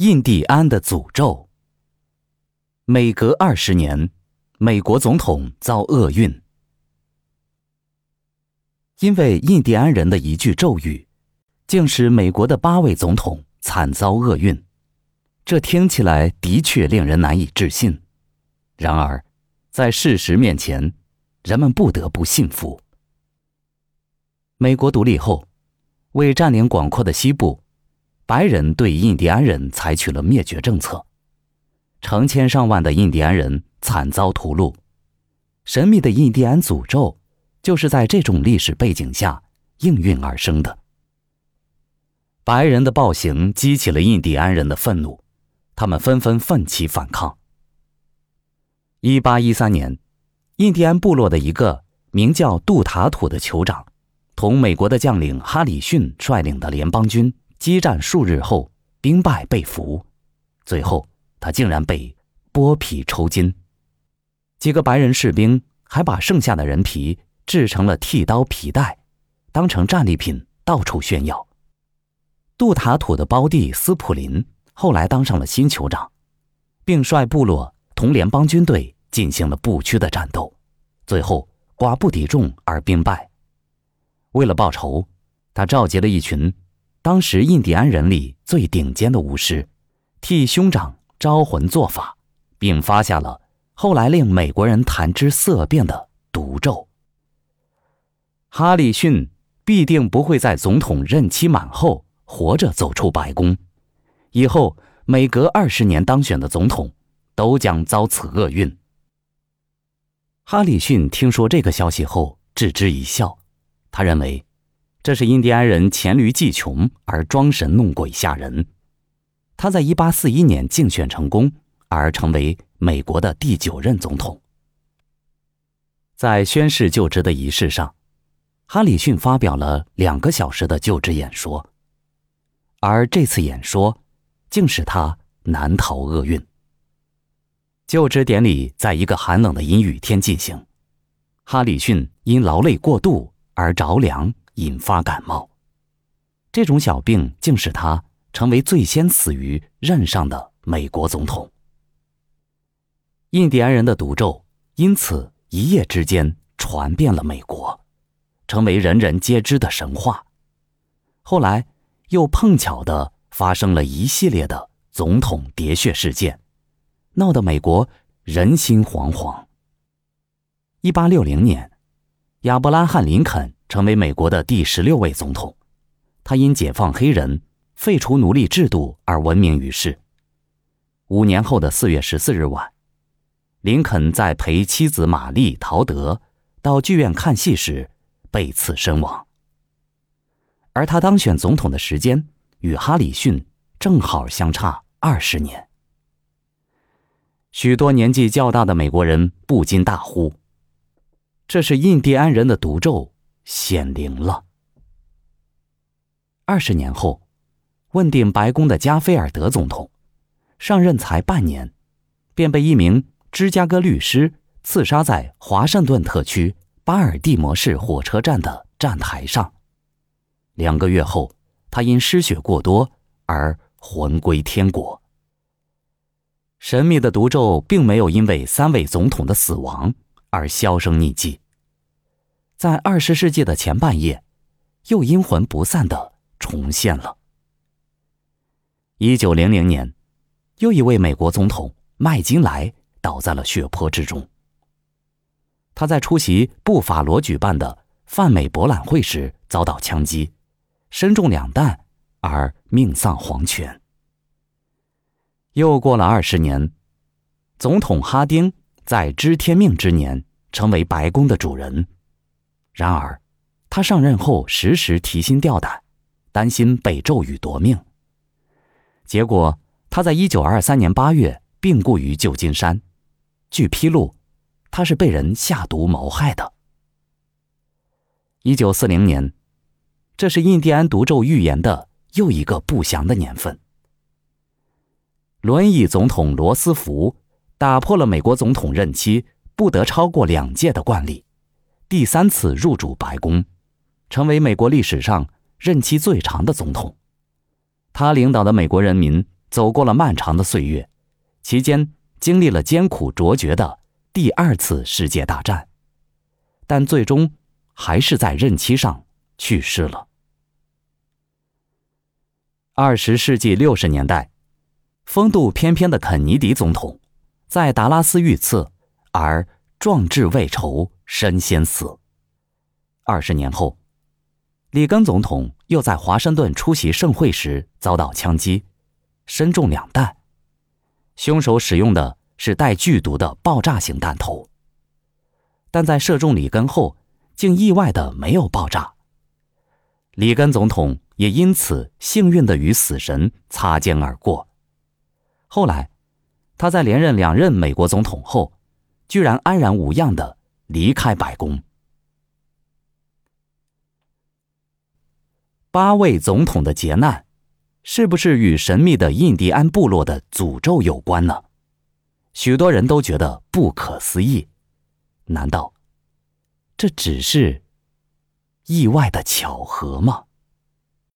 印第安的诅咒。每隔二十年，美国总统遭厄运，因为印第安人的一句咒语，竟使美国的八位总统惨遭厄运。这听起来的确令人难以置信。然而，在事实面前，人们不得不信服。美国独立后，为占领广阔的西部。白人对印第安人采取了灭绝政策，成千上万的印第安人惨遭屠戮。神秘的印第安诅咒，就是在这种历史背景下应运而生的。白人的暴行激起了印第安人的愤怒，他们纷纷奋起反抗。一八一三年，印第安部落的一个名叫杜塔土的酋长，同美国的将领哈里逊率领的联邦军。激战数日后，兵败被俘，最后他竟然被剥皮抽筋。几个白人士兵还把剩下的人皮制成了剃刀皮带，当成战利品到处炫耀。杜塔土的胞弟斯普林后来当上了新酋长，并率部落同联邦军队进行了不屈的战斗，最后寡不敌众而兵败。为了报仇，他召集了一群。当时印第安人里最顶尖的巫师，替兄长招魂做法，并发下了后来令美国人谈之色变的毒咒。哈里逊必定不会在总统任期满后活着走出白宫，以后每隔二十年当选的总统都将遭此厄运。哈里逊听说这个消息后，置之一笑，他认为。这是印第安人黔驴技穷而装神弄鬼吓人。他在1841年竞选成功，而成为美国的第九任总统。在宣誓就职的仪式上，哈里逊发表了两个小时的就职演说，而这次演说竟使他难逃厄运。就职典礼在一个寒冷的阴雨天进行，哈里逊因劳累过度而着凉。引发感冒，这种小病竟使他成为最先死于任上的美国总统。印第安人的毒咒因此一夜之间传遍了美国，成为人人皆知的神话。后来又碰巧的发生了一系列的总统喋血事件，闹得美国人心惶惶。一八六零年，亚伯拉罕·林肯。成为美国的第十六位总统，他因解放黑人、废除奴隶制度而闻名于世。五年后的四月十四日晚，林肯在陪妻子玛丽·陶德到剧院看戏时被刺身亡。而他当选总统的时间与哈里逊正好相差二十年。许多年纪较大的美国人不禁大呼：“这是印第安人的毒咒！”显灵了。二十年后，问鼎白宫的加菲尔德总统，上任才半年，便被一名芝加哥律师刺杀在华盛顿特区巴尔的摩市火车站的站台上。两个月后，他因失血过多而魂归天国。神秘的毒咒并没有因为三位总统的死亡而销声匿迹。在二十世纪的前半叶，又阴魂不散的重现了。一九零零年，又一位美国总统麦金莱倒在了血泊之中。他在出席布法罗举办的泛美博览会时遭到枪击，身中两弹而命丧黄泉。又过了二十年，总统哈丁在知天命之年成为白宫的主人。然而，他上任后时时提心吊胆，担心被咒语夺命。结果，他在一九二三年八月病故于旧金山。据披露，他是被人下毒谋害的。一九四零年，这是印第安毒咒预言的又一个不祥的年份。轮椅总统罗斯福打破了美国总统任期不得超过两届的惯例。第三次入主白宫，成为美国历史上任期最长的总统。他领导的美国人民走过了漫长的岁月，期间经历了艰苦卓绝的第二次世界大战，但最终还是在任期上去世了。二十世纪六十年代，风度翩翩的肯尼迪总统在达拉斯遇刺，而壮志未酬身先死。二十年后，里根总统又在华盛顿出席盛会时遭到枪击，身中两弹，凶手使用的是带剧毒的爆炸型弹头，但在射中里根后，竟意外的没有爆炸。里根总统。也因此幸运的与死神擦肩而过。后来，他在连任两任美国总统后，居然安然无恙的离开白宫。八位总统的劫难，是不是与神秘的印第安部落的诅咒有关呢？许多人都觉得不可思议。难道这只是意外的巧合吗？